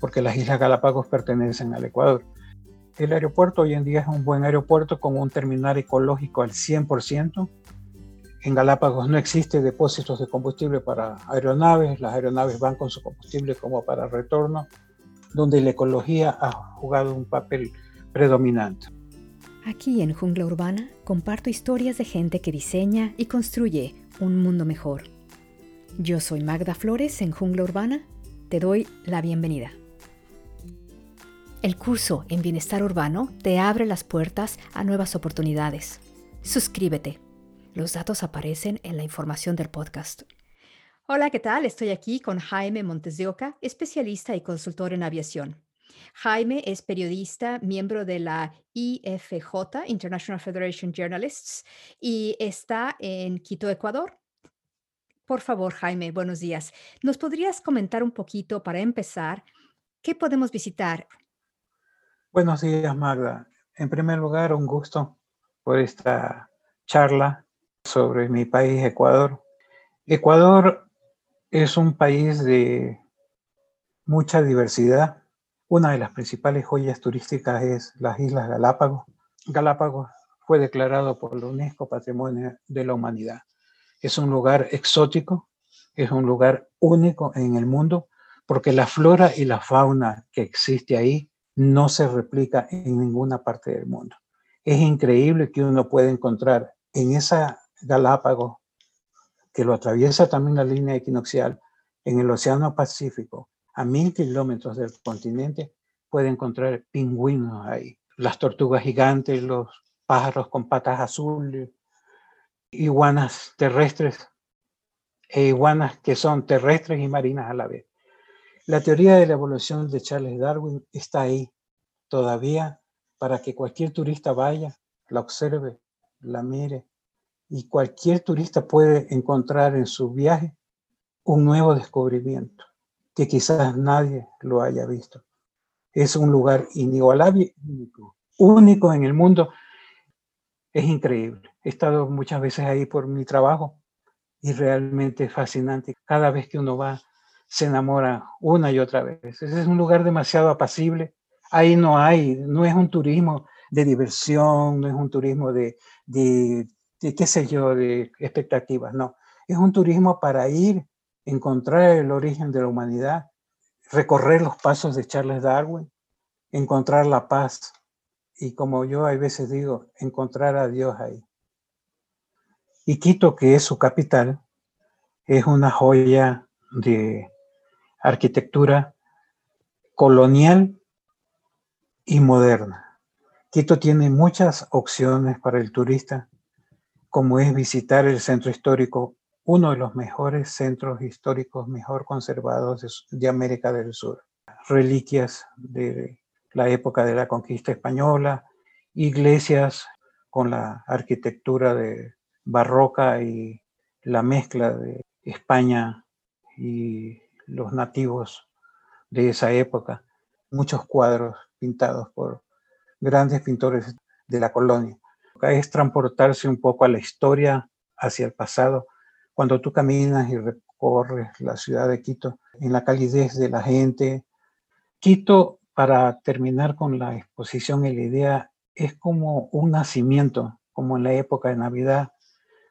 porque las Islas Galápagos pertenecen al Ecuador. El aeropuerto hoy en día es un buen aeropuerto con un terminal ecológico al 100%. En Galápagos no existe depósitos de combustible para aeronaves, las aeronaves van con su combustible como para retorno, donde la ecología ha jugado un papel predominante. Aquí en Jungla Urbana comparto historias de gente que diseña y construye un mundo mejor. Yo soy Magda Flores en Jungla Urbana. Te doy la bienvenida. El curso en Bienestar Urbano te abre las puertas a nuevas oportunidades. Suscríbete. Los datos aparecen en la información del podcast. Hola, ¿qué tal? Estoy aquí con Jaime Montes de Oca, especialista y consultor en aviación. Jaime es periodista, miembro de la IFJ, International Federation Journalists, y está en Quito, Ecuador. Por favor, Jaime, buenos días. ¿Nos podrías comentar un poquito para empezar qué podemos visitar? Buenos días, Magda. En primer lugar, un gusto por esta charla sobre mi país, Ecuador. Ecuador es un país de mucha diversidad una de las principales joyas turísticas es las Islas Galápagos. Galápagos fue declarado por la UNESCO Patrimonio de la Humanidad. Es un lugar exótico, es un lugar único en el mundo, porque la flora y la fauna que existe ahí no se replica en ninguna parte del mundo. Es increíble que uno pueda encontrar en esa Galápagos, que lo atraviesa también la línea equinoccial, en el Océano Pacífico, a mil kilómetros del continente, puede encontrar pingüinos ahí. Las tortugas gigantes, los pájaros con patas azules, iguanas terrestres e iguanas que son terrestres y marinas a la vez. La teoría de la evolución de Charles Darwin está ahí todavía para que cualquier turista vaya, la observe, la mire y cualquier turista puede encontrar en su viaje un nuevo descubrimiento que quizás nadie lo haya visto. Es un lugar inigualable, único, único en el mundo. Es increíble. He estado muchas veces ahí por mi trabajo y realmente es fascinante. Cada vez que uno va, se enamora una y otra vez. Es un lugar demasiado apacible. Ahí no hay, no es un turismo de diversión, no es un turismo de, de, de qué sé yo, de expectativas, no. Es un turismo para ir encontrar el origen de la humanidad, recorrer los pasos de Charles Darwin, encontrar la paz y como yo a veces digo, encontrar a Dios ahí. Y Quito, que es su capital, es una joya de arquitectura colonial y moderna. Quito tiene muchas opciones para el turista, como es visitar el centro histórico uno de los mejores centros históricos mejor conservados de, América del Sur. Reliquias de la época de la conquista española, iglesias con la arquitectura de barroca y la mezcla de España y los nativos de esa época, muchos cuadros pintados por grandes pintores de la colonia. Es transportarse un poco a la historia, hacia el pasado, cuando tú caminas y recorres la ciudad de Quito, en la calidez de la gente. Quito, para terminar con la exposición y la idea, es como un nacimiento, como en la época de Navidad,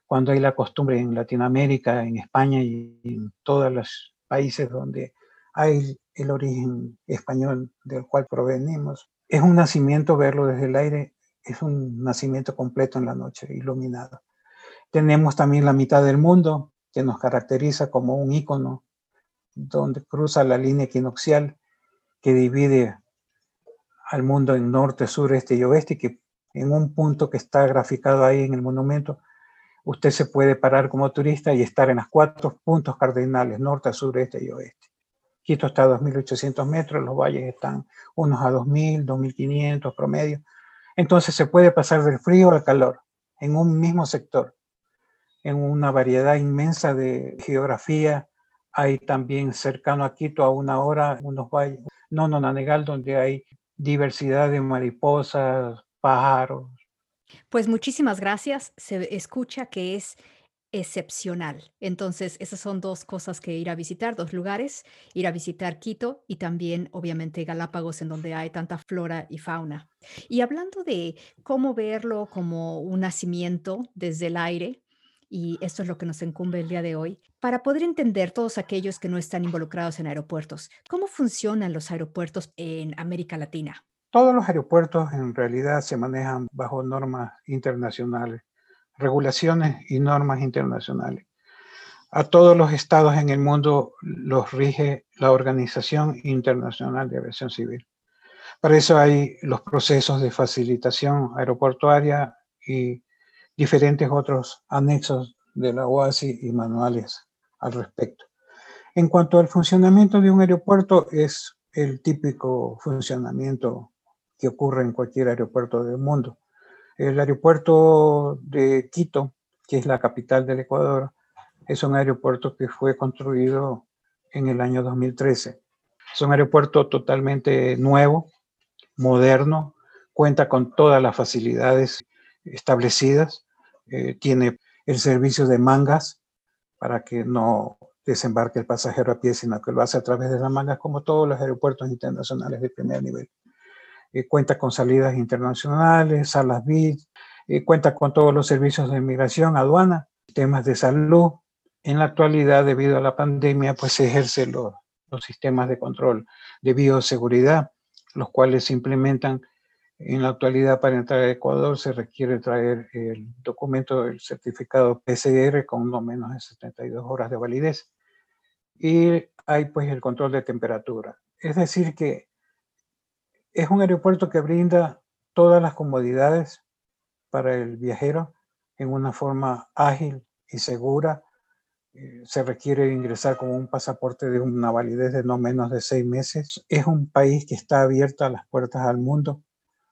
cuando hay la costumbre en Latinoamérica, en España y en todos los países donde hay el origen español del cual provenimos. Es un nacimiento verlo desde el aire, es un nacimiento completo en la noche, iluminado. Tenemos también la mitad del mundo, que nos caracteriza como un icono donde cruza la línea equinoccial que divide al mundo en norte, sur, este y oeste, que en un punto que está graficado ahí en el monumento, usted se puede parar como turista y estar en los cuatro puntos cardinales, norte, sur, este y oeste. Quito está a 2.800 metros, los valles están unos a 2.000, 2.500 promedio. Entonces se puede pasar del frío al calor en un mismo sector en una variedad inmensa de geografía. Hay también cercano a Quito, a una hora, unos valles, no, no, Nanegal, donde hay diversidad de mariposas, pájaros. Pues muchísimas gracias. Se escucha que es excepcional. Entonces, esas son dos cosas que ir a visitar, dos lugares, ir a visitar Quito y también, obviamente, Galápagos, en donde hay tanta flora y fauna. Y hablando de cómo verlo como un nacimiento desde el aire, y esto es lo que nos incumbe el día de hoy, para poder entender todos aquellos que no están involucrados en aeropuertos, ¿cómo funcionan los aeropuertos en América Latina? Todos los aeropuertos en realidad se manejan bajo normas internacionales, regulaciones y normas internacionales. A todos los estados en el mundo los rige la Organización Internacional de Aviación Civil. Para eso hay los procesos de facilitación aeroportuaria y diferentes otros anexos de la OASI y manuales al respecto. En cuanto al funcionamiento de un aeropuerto, es el típico funcionamiento que ocurre en cualquier aeropuerto del mundo. El aeropuerto de Quito, que es la capital del Ecuador, es un aeropuerto que fue construido en el año 2013. Es un aeropuerto totalmente nuevo, moderno, cuenta con todas las facilidades establecidas, eh, tiene el servicio de mangas para que no desembarque el pasajero a pie, sino que lo hace a través de las mangas, como todos los aeropuertos internacionales de primer nivel. Eh, cuenta con salidas internacionales, salas BID, eh, cuenta con todos los servicios de inmigración, aduana, temas de salud. En la actualidad, debido a la pandemia, pues se ejercen los, los sistemas de control de bioseguridad, los cuales se implementan en la actualidad, para entrar a Ecuador se requiere traer el documento del certificado PCR con no menos de 72 horas de validez. Y hay pues el control de temperatura. Es decir que es un aeropuerto que brinda todas las comodidades para el viajero en una forma ágil y segura. Eh, se requiere ingresar con un pasaporte de una validez de no menos de seis meses. Es un país que está abierto a las puertas al mundo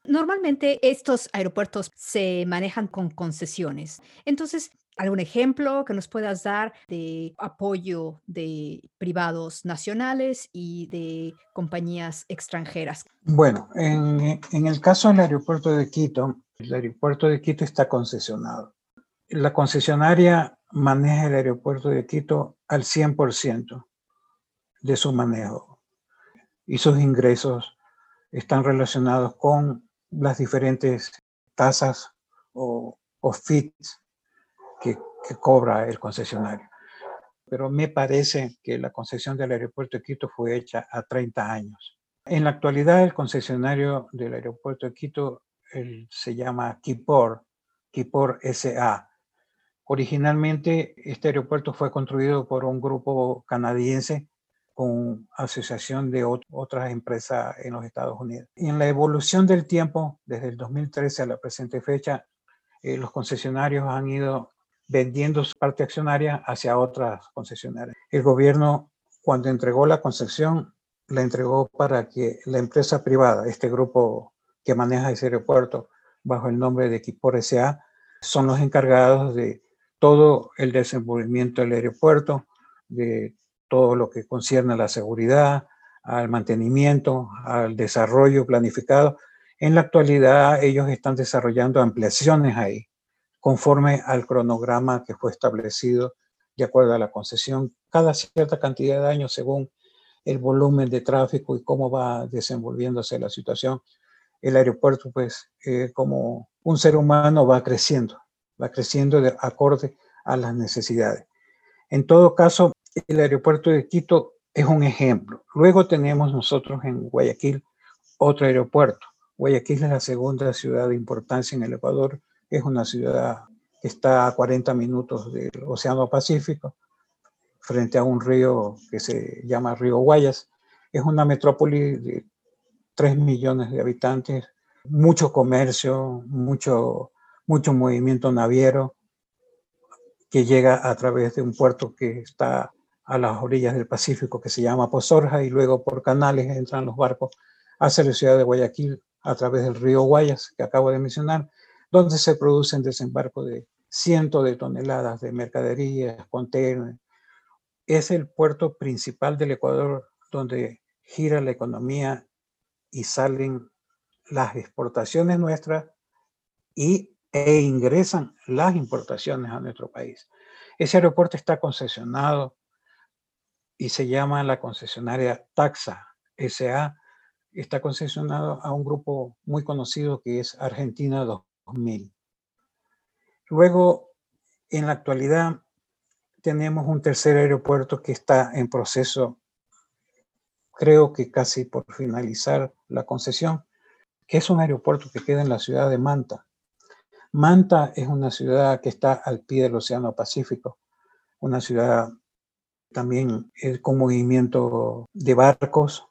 Normalmente estos aeropuertos se manejan con concesiones. Entonces, ¿algún ejemplo que nos puedas dar de apoyo de privados nacionales y de compañías extranjeras? Bueno, en, en el caso del aeropuerto de Quito, el aeropuerto de Quito está concesionado. La concesionaria maneja el aeropuerto de Quito al 100% de su manejo y sus ingresos están relacionados con las diferentes tasas o, o fees que, que cobra el concesionario. Pero me parece que la concesión del aeropuerto de Quito fue hecha a 30 años. En la actualidad, el concesionario del aeropuerto de Quito se llama Kipor, Kipor SA. Originalmente, este aeropuerto fue construido por un grupo canadiense con asociación de otras empresas en los Estados Unidos. Y en la evolución del tiempo, desde el 2013 a la presente fecha, eh, los concesionarios han ido vendiendo su parte accionaria hacia otras concesionarias. El gobierno, cuando entregó la concesión, la entregó para que la empresa privada, este grupo que maneja ese aeropuerto bajo el nombre de Equipor SA, son los encargados de todo el desenvolvimiento del aeropuerto, de todo lo que concierne a la seguridad, al mantenimiento, al desarrollo planificado. En la actualidad ellos están desarrollando ampliaciones ahí, conforme al cronograma que fue establecido de acuerdo a la concesión, cada cierta cantidad de años según el volumen de tráfico y cómo va desenvolviéndose la situación. El aeropuerto, pues, eh, como un ser humano va creciendo, va creciendo de acorde a las necesidades. En todo caso, el aeropuerto de Quito es un ejemplo. Luego tenemos nosotros en Guayaquil otro aeropuerto. Guayaquil es la segunda ciudad de importancia en el Ecuador. Es una ciudad que está a 40 minutos del Océano Pacífico, frente a un río que se llama Río Guayas. Es una metrópoli de 3 millones de habitantes, mucho comercio, mucho, mucho movimiento naviero que llega a través de un puerto que está a las orillas del Pacífico que se llama Pozorja y luego por canales entran los barcos hacia la ciudad de Guayaquil a través del río Guayas que acabo de mencionar, donde se producen desembarco de cientos de toneladas de mercaderías, contenedores. Es el puerto principal del Ecuador donde gira la economía y salen las exportaciones nuestras y, e ingresan las importaciones a nuestro país. Ese aeropuerto está concesionado y se llama la concesionaria Taxa SA. Está concesionado a un grupo muy conocido que es Argentina 2000. Luego, en la actualidad, tenemos un tercer aeropuerto que está en proceso, creo que casi por finalizar la concesión, que es un aeropuerto que queda en la ciudad de Manta. Manta es una ciudad que está al pie del Océano Pacífico, una ciudad también con movimiento de barcos,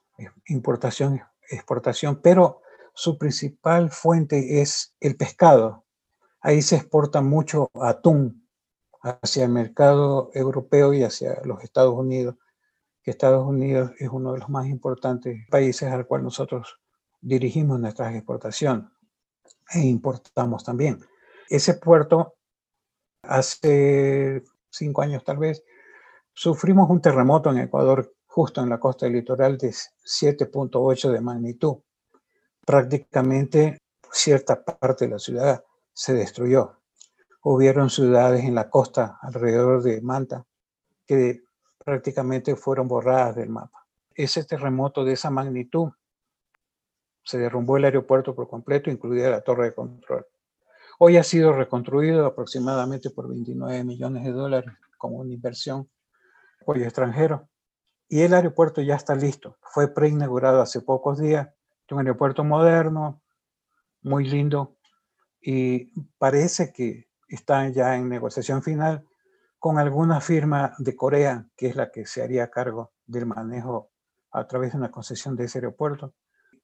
importación, exportación, pero su principal fuente es el pescado. Ahí se exporta mucho atún hacia el mercado europeo y hacia los Estados Unidos, que Estados Unidos es uno de los más importantes países al cual nosotros dirigimos nuestras exportaciones e importamos también. Ese puerto hace cinco años tal vez Sufrimos un terremoto en Ecuador, justo en la costa del litoral, de 7.8 de magnitud. Prácticamente cierta parte de la ciudad se destruyó. Hubieron ciudades en la costa alrededor de Manta que prácticamente fueron borradas del mapa. Ese terremoto de esa magnitud se derrumbó el aeropuerto por completo, incluida la torre de control. Hoy ha sido reconstruido aproximadamente por 29 millones de dólares como una inversión apoyo extranjero. Y el aeropuerto ya está listo. Fue preinaugurado hace pocos días. Es un aeropuerto moderno, muy lindo, y parece que está ya en negociación final con alguna firma de Corea, que es la que se haría cargo del manejo a través de una concesión de ese aeropuerto.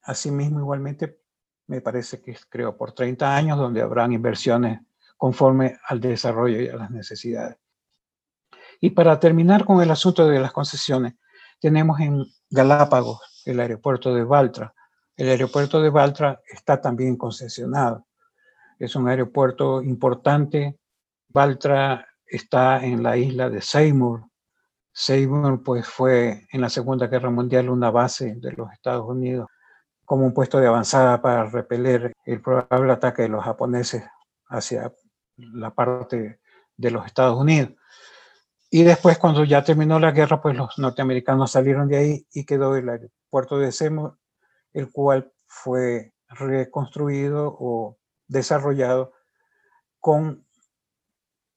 Asimismo, igualmente, me parece que es, creo, por 30 años, donde habrán inversiones conforme al desarrollo y a las necesidades. Y para terminar con el asunto de las concesiones, tenemos en Galápagos el aeropuerto de Baltra. El aeropuerto de Baltra está también concesionado. Es un aeropuerto importante. Baltra está en la isla de Seymour. Seymour pues fue en la Segunda Guerra Mundial una base de los Estados Unidos como un puesto de avanzada para repeler el probable ataque de los japoneses hacia la parte de los Estados Unidos. Y después, cuando ya terminó la guerra, pues los norteamericanos salieron de ahí y quedó el aeropuerto de Seymour, el cual fue reconstruido o desarrollado con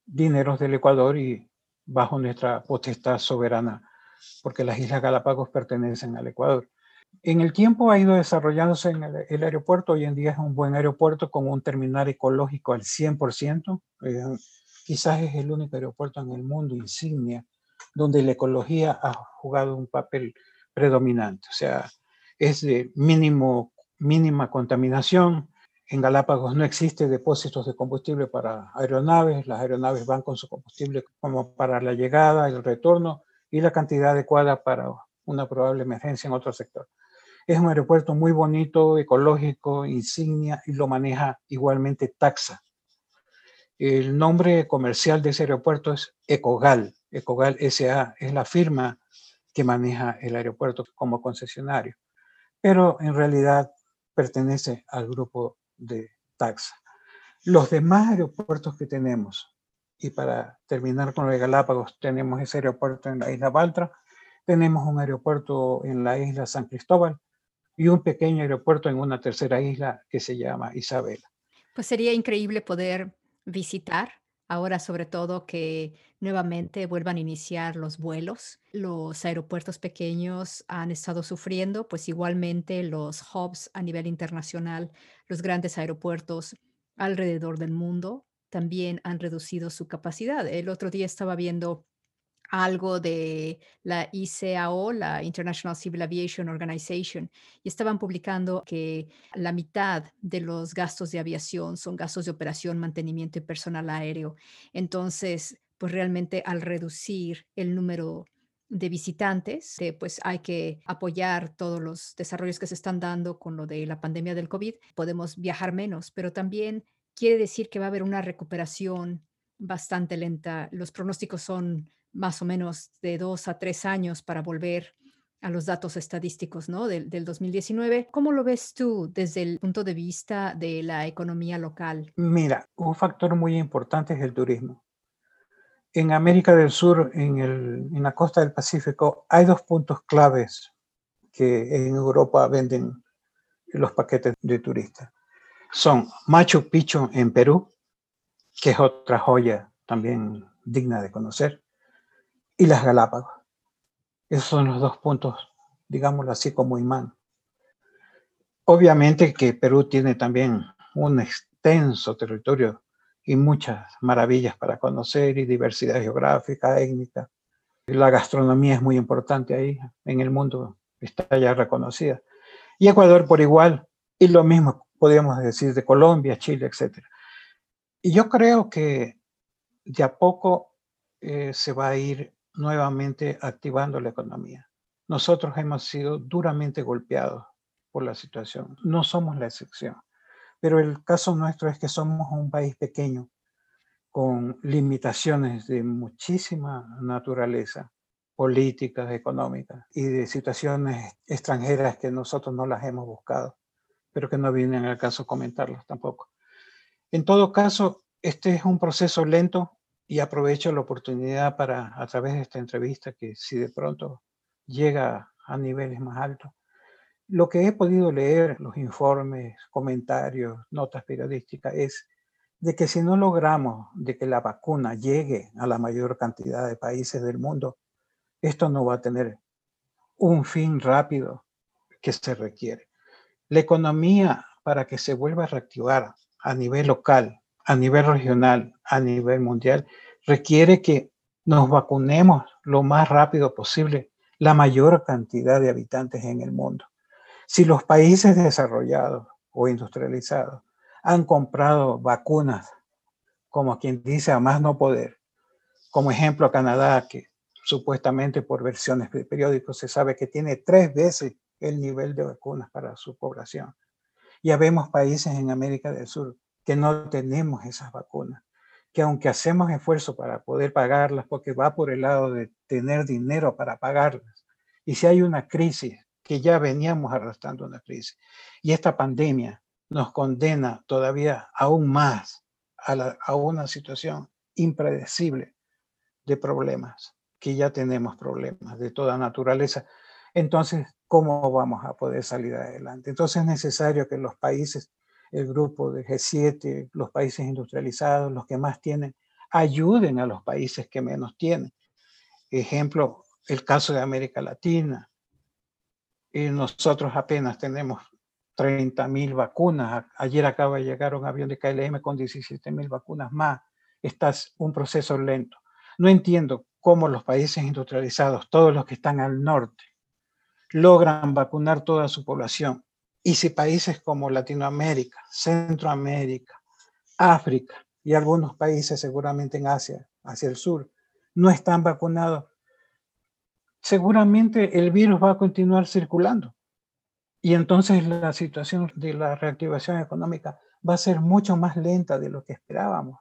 dineros del Ecuador y bajo nuestra potestad soberana, porque las Islas Galápagos pertenecen al Ecuador. En el tiempo ha ido desarrollándose en el, aeropuerto, hoy en día es un buen aeropuerto con un terminal ecológico al 100%, quizás es el único aeropuerto en el mundo insignia donde la ecología ha jugado un papel predominante. O sea, es de mínimo, mínima contaminación. En Galápagos no existe depósitos de combustible para aeronaves. Las aeronaves van con su combustible como para la llegada, el retorno y la cantidad adecuada para una probable emergencia en otro sector. Es un aeropuerto muy bonito, ecológico, insignia y lo maneja igualmente Taxa, el nombre comercial de ese aeropuerto es Ecogal. Ecogal SA es la firma que maneja el aeropuerto como concesionario, pero en realidad pertenece al grupo de Taxa. Los demás aeropuertos que tenemos, y para terminar con los Galápagos, tenemos ese aeropuerto en la isla Baltra, tenemos un aeropuerto en la isla San Cristóbal y un pequeño aeropuerto en una tercera isla que se llama Isabela. Pues sería increíble poder visitar, ahora sobre todo que nuevamente vuelvan a iniciar los vuelos. Los aeropuertos pequeños han estado sufriendo, pues igualmente los hubs a nivel internacional, los grandes aeropuertos alrededor del mundo también han reducido su capacidad. El otro día estaba viendo algo de la ICAO, la International Civil Aviation Organization, y estaban publicando que la mitad de los gastos de aviación son gastos de operación, mantenimiento y personal aéreo. Entonces, pues realmente al reducir el número de visitantes, eh, pues hay que apoyar todos los desarrollos que se están dando con lo de la pandemia del COVID. Podemos viajar menos, pero también quiere decir que va a haber una recuperación bastante lenta. Los pronósticos son más o menos de dos a tres años para volver a los datos estadísticos ¿no? del, del 2019. ¿Cómo lo ves tú desde el punto de vista de la economía local? Mira, un factor muy importante es el turismo. En América del Sur, en, en la costa del Pacífico, hay dos puntos claves que en Europa venden los paquetes de turistas. Son Machu Picchu en Perú, que es otra joya también digna de conocer, y las Galápagos. Esos son los dos puntos, digámoslo así, como imán. Obviamente que Perú tiene también un extenso territorio y muchas maravillas para conocer y diversidad geográfica, étnica. La gastronomía es muy importante ahí, en el mundo está ya reconocida. Y Ecuador por igual, y lo mismo podríamos decir de Colombia, Chile, etc. Y yo creo que de a poco eh, se va a ir nuevamente activando la economía. Nosotros hemos sido duramente golpeados por la situación. No somos la excepción. Pero el caso nuestro es que somos un país pequeño con limitaciones de muchísima naturaleza, políticas, económicas y de situaciones extranjeras que nosotros no las hemos buscado, pero que no vienen al caso comentarlas tampoco. En todo caso, este es un proceso lento y aprovecho la oportunidad para, a través de esta entrevista, que si de pronto llega a niveles más altos, lo que he podido leer, los informes, comentarios, notas periodísticas, es de que si no logramos de que la vacuna llegue a la mayor cantidad de países del mundo, esto no va a tener un fin rápido que se requiere. La economía, para que se vuelva a reactivar a nivel local, a nivel regional, a nivel mundial, requiere que nos vacunemos lo más rápido posible la mayor cantidad de habitantes en el mundo. Si los países desarrollados o industrializados han comprado vacunas, como quien dice, a más no poder, como ejemplo Canadá, que supuestamente por versiones de periódicos se sabe que tiene tres veces el nivel de vacunas para su población. Ya vemos países en América del Sur que no tenemos esas vacunas, que aunque hacemos esfuerzo para poder pagarlas, porque va por el lado de tener dinero para pagarlas, y si hay una crisis, que ya veníamos arrastrando una crisis, y esta pandemia nos condena todavía aún más a, a una situación impredecible de problemas, que ya tenemos problemas de toda naturaleza. Entonces, ¿cómo vamos a poder salir adelante? Entonces es necesario que los países el grupo de G7, los países industrializados, los que más tienen, ayuden a los países que menos tienen. Ejemplo, el caso de América Latina. Y nosotros apenas tenemos 30 mil vacunas. Ayer acaba de llegar un avión de KLM con 17 mil vacunas más. Está un proceso lento. No entiendo cómo los países industrializados, todos los que están al norte, logran vacunar toda su población y si países como Latinoamérica, Centroamérica, África y algunos países seguramente en Asia, hacia el sur, no están vacunados, seguramente el virus va a continuar circulando. Y entonces la situación de la reactivación económica va a ser mucho más lenta de lo que esperábamos.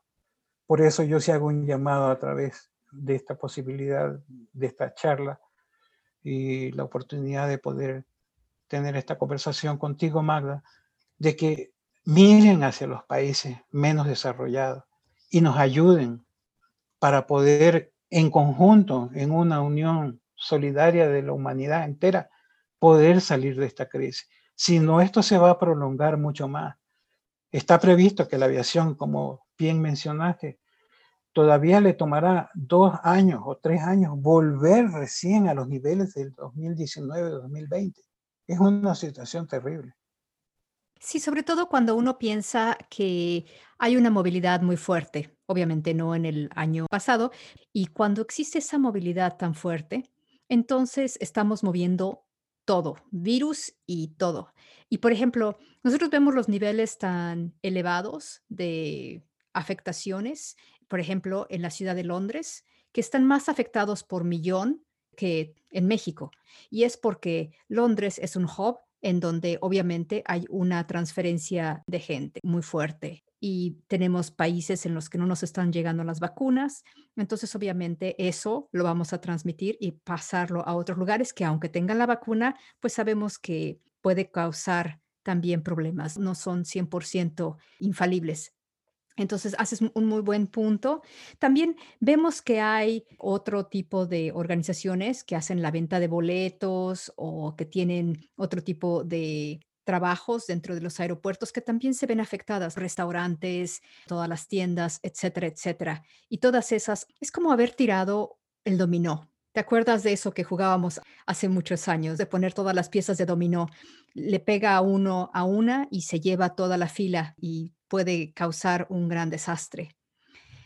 Por eso yo sí hago un llamado a través de esta posibilidad, de esta charla y la oportunidad de poder tener esta conversación contigo, Magda, de que miren hacia los países menos desarrollados y nos ayuden para poder en conjunto, en una unión solidaria de la humanidad entera, poder salir de esta crisis. Si no, esto se va a prolongar mucho más. Está previsto que la aviación, como bien mencionaste, todavía le tomará dos años o tres años volver recién a los niveles del 2019-2020. Es una situación terrible. Sí, sobre todo cuando uno piensa que hay una movilidad muy fuerte, obviamente no en el año pasado, y cuando existe esa movilidad tan fuerte, entonces estamos moviendo todo, virus y todo. Y por ejemplo, nosotros vemos los niveles tan elevados de afectaciones, por ejemplo, en la ciudad de Londres, que están más afectados por millón que en México. Y es porque Londres es un hub en donde obviamente hay una transferencia de gente muy fuerte y tenemos países en los que no nos están llegando las vacunas. Entonces, obviamente, eso lo vamos a transmitir y pasarlo a otros lugares que aunque tengan la vacuna, pues sabemos que puede causar también problemas, no son 100% infalibles. Entonces, haces un muy buen punto. También vemos que hay otro tipo de organizaciones que hacen la venta de boletos o que tienen otro tipo de trabajos dentro de los aeropuertos que también se ven afectadas, restaurantes, todas las tiendas, etcétera, etcétera. Y todas esas, es como haber tirado el dominó. ¿Te acuerdas de eso que jugábamos hace muchos años, de poner todas las piezas de dominó? Le pega a uno a una y se lleva toda la fila y puede causar un gran desastre.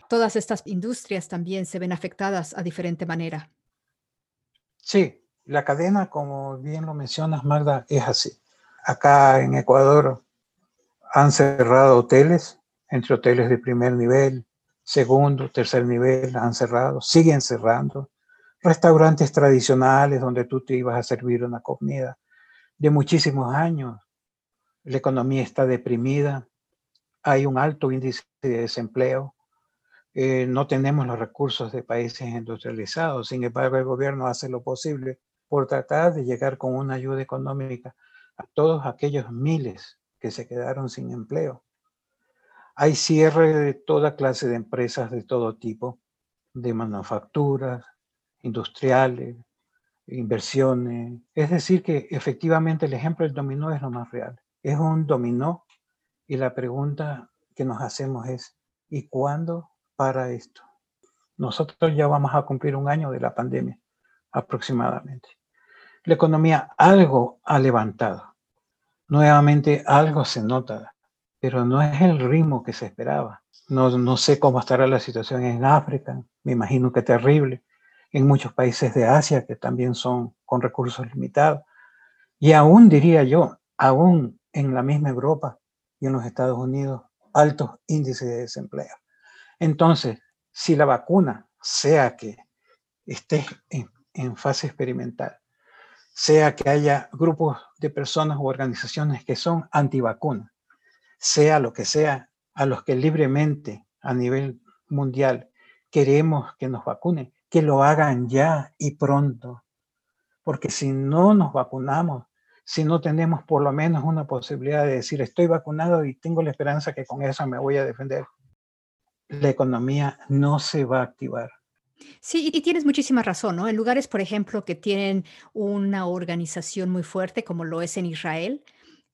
Todas estas industrias también se ven afectadas a diferente manera. Sí, la cadena, como bien lo mencionas, Magda, es así. Acá en Ecuador han cerrado hoteles, entre hoteles de primer nivel, segundo, tercer nivel, han cerrado, siguen cerrando. Restaurantes tradicionales donde tú te ibas a servir una comida de muchísimos años. La economía está deprimida, hay un alto índice de desempleo, eh, no tenemos los recursos de países industrializados, sin embargo el gobierno hace lo posible por tratar de llegar con una ayuda económica a todos aquellos miles que se quedaron sin empleo. Hay cierre de toda clase de empresas de todo tipo, de manufacturas, industriales, inversiones. Es decir, que efectivamente el ejemplo del dominó es lo más real. Es un dominó y la pregunta que nos hacemos es, ¿y cuándo para esto? Nosotros ya vamos a cumplir un año de la pandemia aproximadamente. La economía algo ha levantado. Nuevamente algo se nota, pero no es el ritmo que se esperaba. No, no sé cómo estará la situación en África, me imagino que terrible, en muchos países de Asia que también son con recursos limitados. Y aún diría yo, aún en la misma Europa, y en los Estados Unidos altos índices de desempleo. Entonces, si la vacuna, sea que esté en, fase experimental, sea que haya grupos de personas u organizaciones que son antivacunas, sea lo que sea, a los que libremente a nivel mundial queremos que nos vacunen, que lo hagan ya y pronto. Porque si no nos vacunamos, si no tenemos por lo menos una posibilidad de decir estoy vacunado y tengo la esperanza que con eso me voy a defender, la economía no se va a activar. Sí, y tienes muchísima razón, ¿no? En lugares, por ejemplo, que tienen una organización muy fuerte, como lo es en Israel,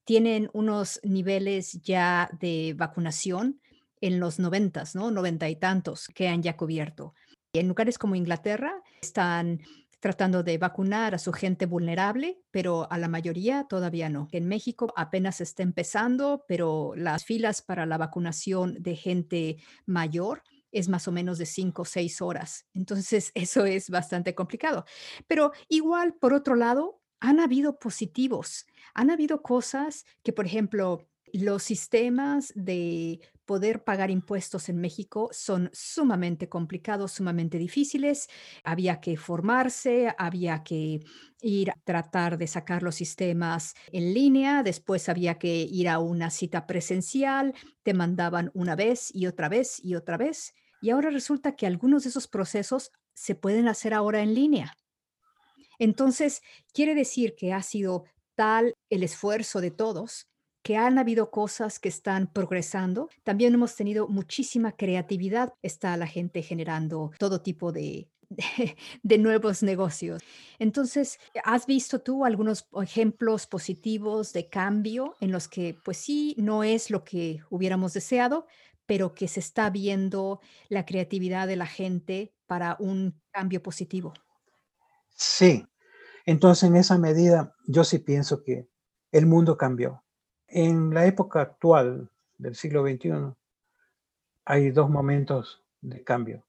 tienen unos niveles ya de vacunación en los noventas, ¿no? Noventa y tantos que han ya cubierto. En lugares como Inglaterra están tratando de vacunar a su gente vulnerable, pero a la mayoría todavía no. En México apenas está empezando, pero las filas para la vacunación de gente mayor es más o menos de cinco o seis horas. Entonces, eso es bastante complicado. Pero igual, por otro lado, han habido positivos. Han habido cosas que, por ejemplo, los sistemas de poder pagar impuestos en México son sumamente complicados, sumamente difíciles. Había que formarse, había que ir a tratar de sacar los sistemas en línea, después había que ir a una cita presencial, te mandaban una vez y otra vez y otra vez. Y ahora resulta que algunos de esos procesos se pueden hacer ahora en línea. Entonces, quiere decir que ha sido tal el esfuerzo de todos que han habido cosas que están progresando. También hemos tenido muchísima creatividad. Está la gente generando todo tipo de, de, nuevos negocios. Entonces, ¿has visto tú algunos ejemplos positivos de cambio en los que, pues sí, no es lo que hubiéramos deseado, pero que se está viendo la creatividad de la gente para un cambio positivo? Sí. Entonces, en esa medida, yo sí pienso que el mundo cambió. En la época actual del siglo XXI hay dos momentos de cambio.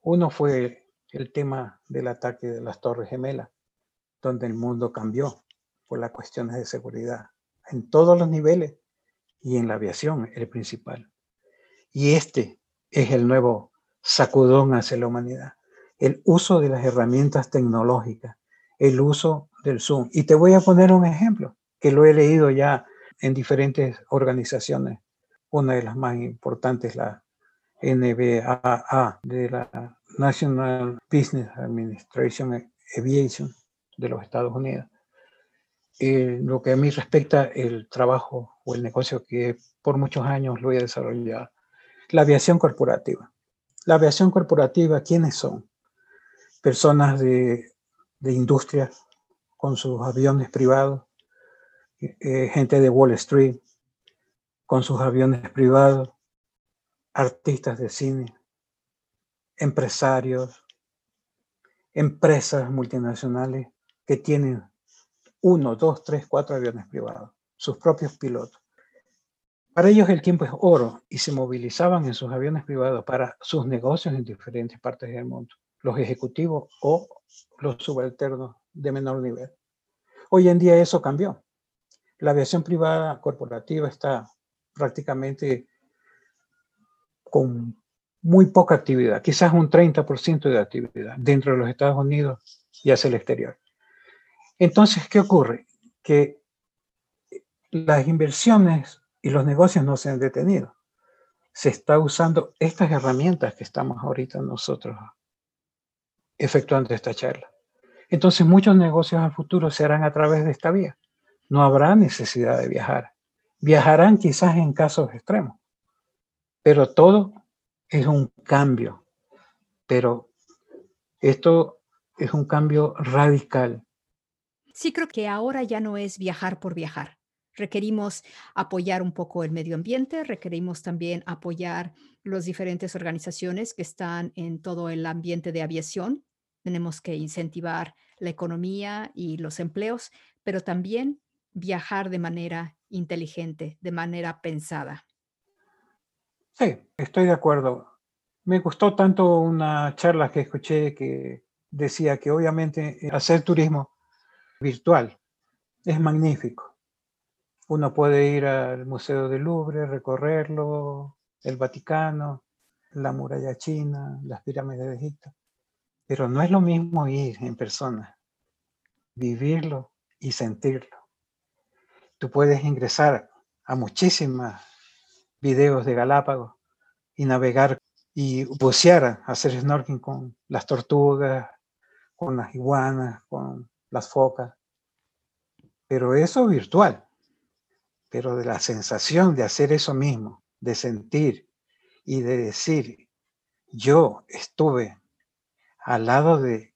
Uno fue el tema del ataque de las Torres Gemelas, donde el mundo cambió por las cuestiones de seguridad en todos los niveles y en la aviación, el principal. Y este es el nuevo sacudón hacia la humanidad, el uso de las herramientas tecnológicas, el uso del Zoom. Y te voy a poner un ejemplo que lo he leído ya en diferentes organizaciones. Una de las más importantes, la NBAA, de la National Business Administration Aviation de los Estados Unidos. Eh, lo que a mí respecta, el trabajo o el negocio que por muchos años lo he desarrollado, La aviación corporativa. La aviación corporativa, ¿quiénes son? Personas de, de industria con sus aviones privados, eh, gente de Wall Street con sus aviones privados, artistas de cine, empresarios, empresas multinacionales que tienen uno, dos, tres, cuatro aviones privados, sus propios pilotos. Para ellos el tiempo es oro y se movilizaban en sus aviones privados para sus negocios en diferentes partes del mundo, los ejecutivos o los subalternos de menor nivel. Hoy en día eso cambió la aviación privada corporativa está prácticamente con muy poca actividad, quizás un 30% de actividad dentro de los Estados Unidos y hacia el exterior. Entonces, ¿qué ocurre? Que las inversiones y los negocios no se han detenido. Se está usando estas herramientas que estamos ahorita nosotros efectuando esta charla. Entonces, muchos negocios al futuro se harán a través de esta vía no habrá necesidad de viajar. Viajarán quizás en casos extremos, pero todo es un cambio. Pero esto es un cambio radical. Sí, creo que ahora ya no es viajar por viajar. Requerimos apoyar un poco el medio ambiente, requerimos también apoyar las diferentes organizaciones que están en todo el ambiente de aviación. Tenemos que incentivar la economía y los empleos, pero también viajar de manera inteligente, de manera pensada. Sí, estoy de acuerdo. Me gustó tanto una charla que escuché que decía que obviamente hacer turismo virtual es magnífico. Uno puede ir al Museo del Louvre, recorrerlo, el Vaticano, la muralla china, las pirámides de Egipto, pero no es lo mismo ir en persona, vivirlo y sentirlo tú puedes ingresar a muchísimos videos de Galápagos y navegar y bucear, hacer snorkeling con las tortugas, con las iguanas, con las focas. Pero eso virtual. Pero de la sensación de hacer eso mismo, de sentir y de decir, yo estuve al lado de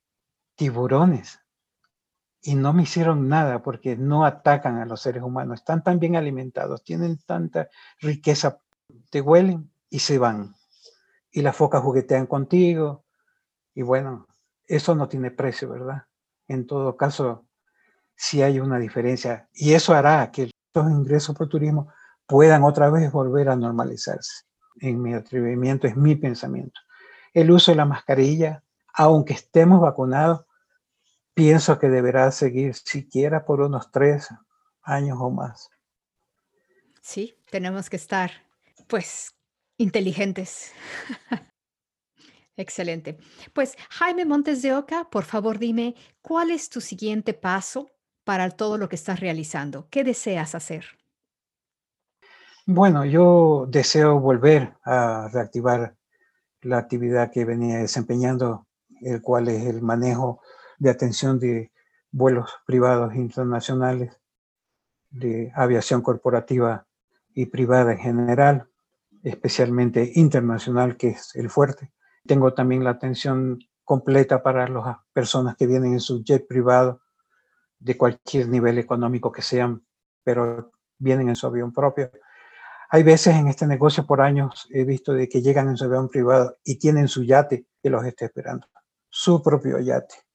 tiburones y no me hicieron nada porque no atacan a los seres humanos, están tan bien alimentados, tienen tanta riqueza, te huelen y se van. Y las focas juguetean contigo. Y bueno, eso no tiene precio, ¿verdad? En todo caso, sí hay una diferencia. Y eso hará que los ingresos por turismo puedan otra vez volver a normalizarse. En mi atrevimiento, es mi pensamiento. El uso de la mascarilla, aunque estemos vacunados, pienso que deberá seguir siquiera por unos tres años o más. Sí, tenemos que estar, pues, inteligentes. Excelente. Pues, Jaime Montes de Oca, por favor dime, ¿cuál es tu siguiente paso para todo lo que estás realizando? ¿Qué deseas hacer? Bueno, yo deseo volver a reactivar la actividad que venía desempeñando, el cual es el manejo de atención de vuelos privados internacionales, de aviación corporativa y privada en general, especialmente internacional, que es el fuerte. Tengo también la atención completa para las personas que vienen en su jet privado, de cualquier nivel económico que sean, pero vienen en su avión propio. Hay veces en este negocio por años he visto de que llegan en su avión privado y tienen su yate que los está esperando, su propio yate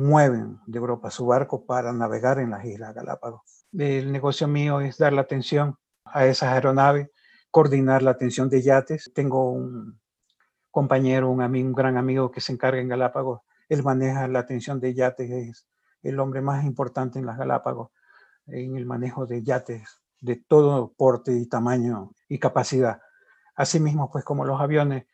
mueven de Europa su barco para navegar en las Islas Galápagos. El negocio mío es dar la atención a esas aeronaves, coordinar la atención de yates. Tengo un compañero, un amigo, un gran amigo que se encarga en Galápagos. Él maneja la atención de yates, es el hombre más importante en las Galápagos en el manejo de yates de todo porte y tamaño y capacidad. Asimismo, pues como los aviones,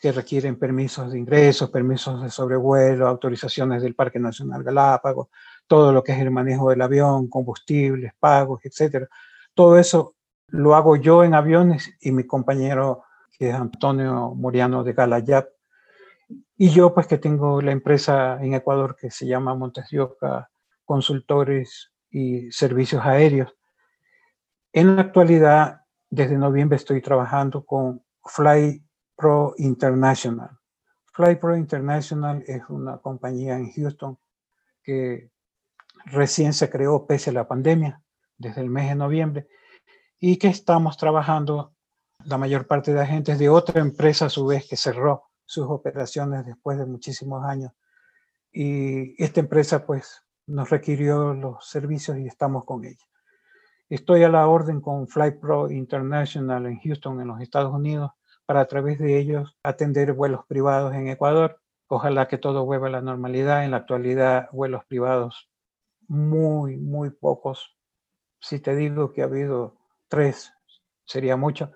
que requieren permisos de ingresos, permisos de sobrevuelo, autorizaciones del Parque Nacional Galápagos, todo lo que es el manejo del avión, combustibles, pagos, etcétera. Todo eso lo hago yo en aviones y mi compañero, que es Antonio Moriano de Galayap, y yo pues que tengo la empresa en Ecuador que se llama Montes Consultores y Servicios Aéreos. En la actualidad, desde noviembre estoy trabajando con Fly Pro International. Fly Pro International es una compañía en Houston que recién se creó pese a la pandemia, desde el mes de noviembre, y que estamos trabajando la mayor parte de agentes de otra empresa a su vez que cerró sus operaciones después de muchísimos años. Y esta empresa pues nos requirió los servicios y estamos con ella. Estoy a la orden con FlyPro International en Houston, en los Estados Unidos, para a través de ellos atender vuelos privados en Ecuador. Ojalá que todo vuelva a la normalidad. En la actualidad, vuelos privados muy, muy pocos. Si te digo que ha habido tres, sería mucho.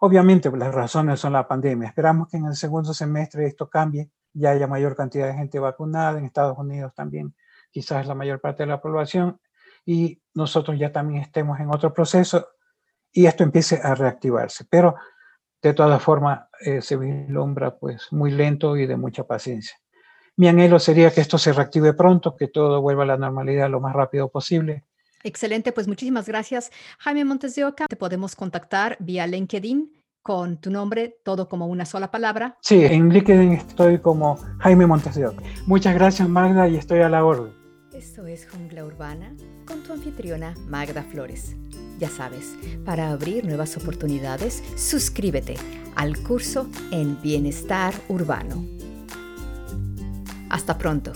Obviamente, las razones son la pandemia. Esperamos que en el segundo semestre esto cambie, ya haya mayor cantidad de gente vacunada, en Estados Unidos también, quizás la mayor parte de la población, y nosotros ya también estemos en otro proceso y esto empiece a reactivarse. Pero de todas formas eh, se vislumbra pues muy lento y de mucha paciencia. Mi anhelo sería que esto se reactive pronto, que todo vuelva a la normalidad lo más rápido posible. Excelente, pues muchísimas gracias. Jaime Montes de Oca, te podemos contactar vía LinkedIn con tu nombre, todo como una sola palabra. Sí, en LinkedIn estoy como Jaime Montes de Oca. Muchas gracias Magda y estoy a la orden. Esto es Jungla Urbana con tu anfitriona Magda Flores. Ya sabes, para abrir nuevas oportunidades, suscríbete al curso en Bienestar Urbano. Hasta pronto.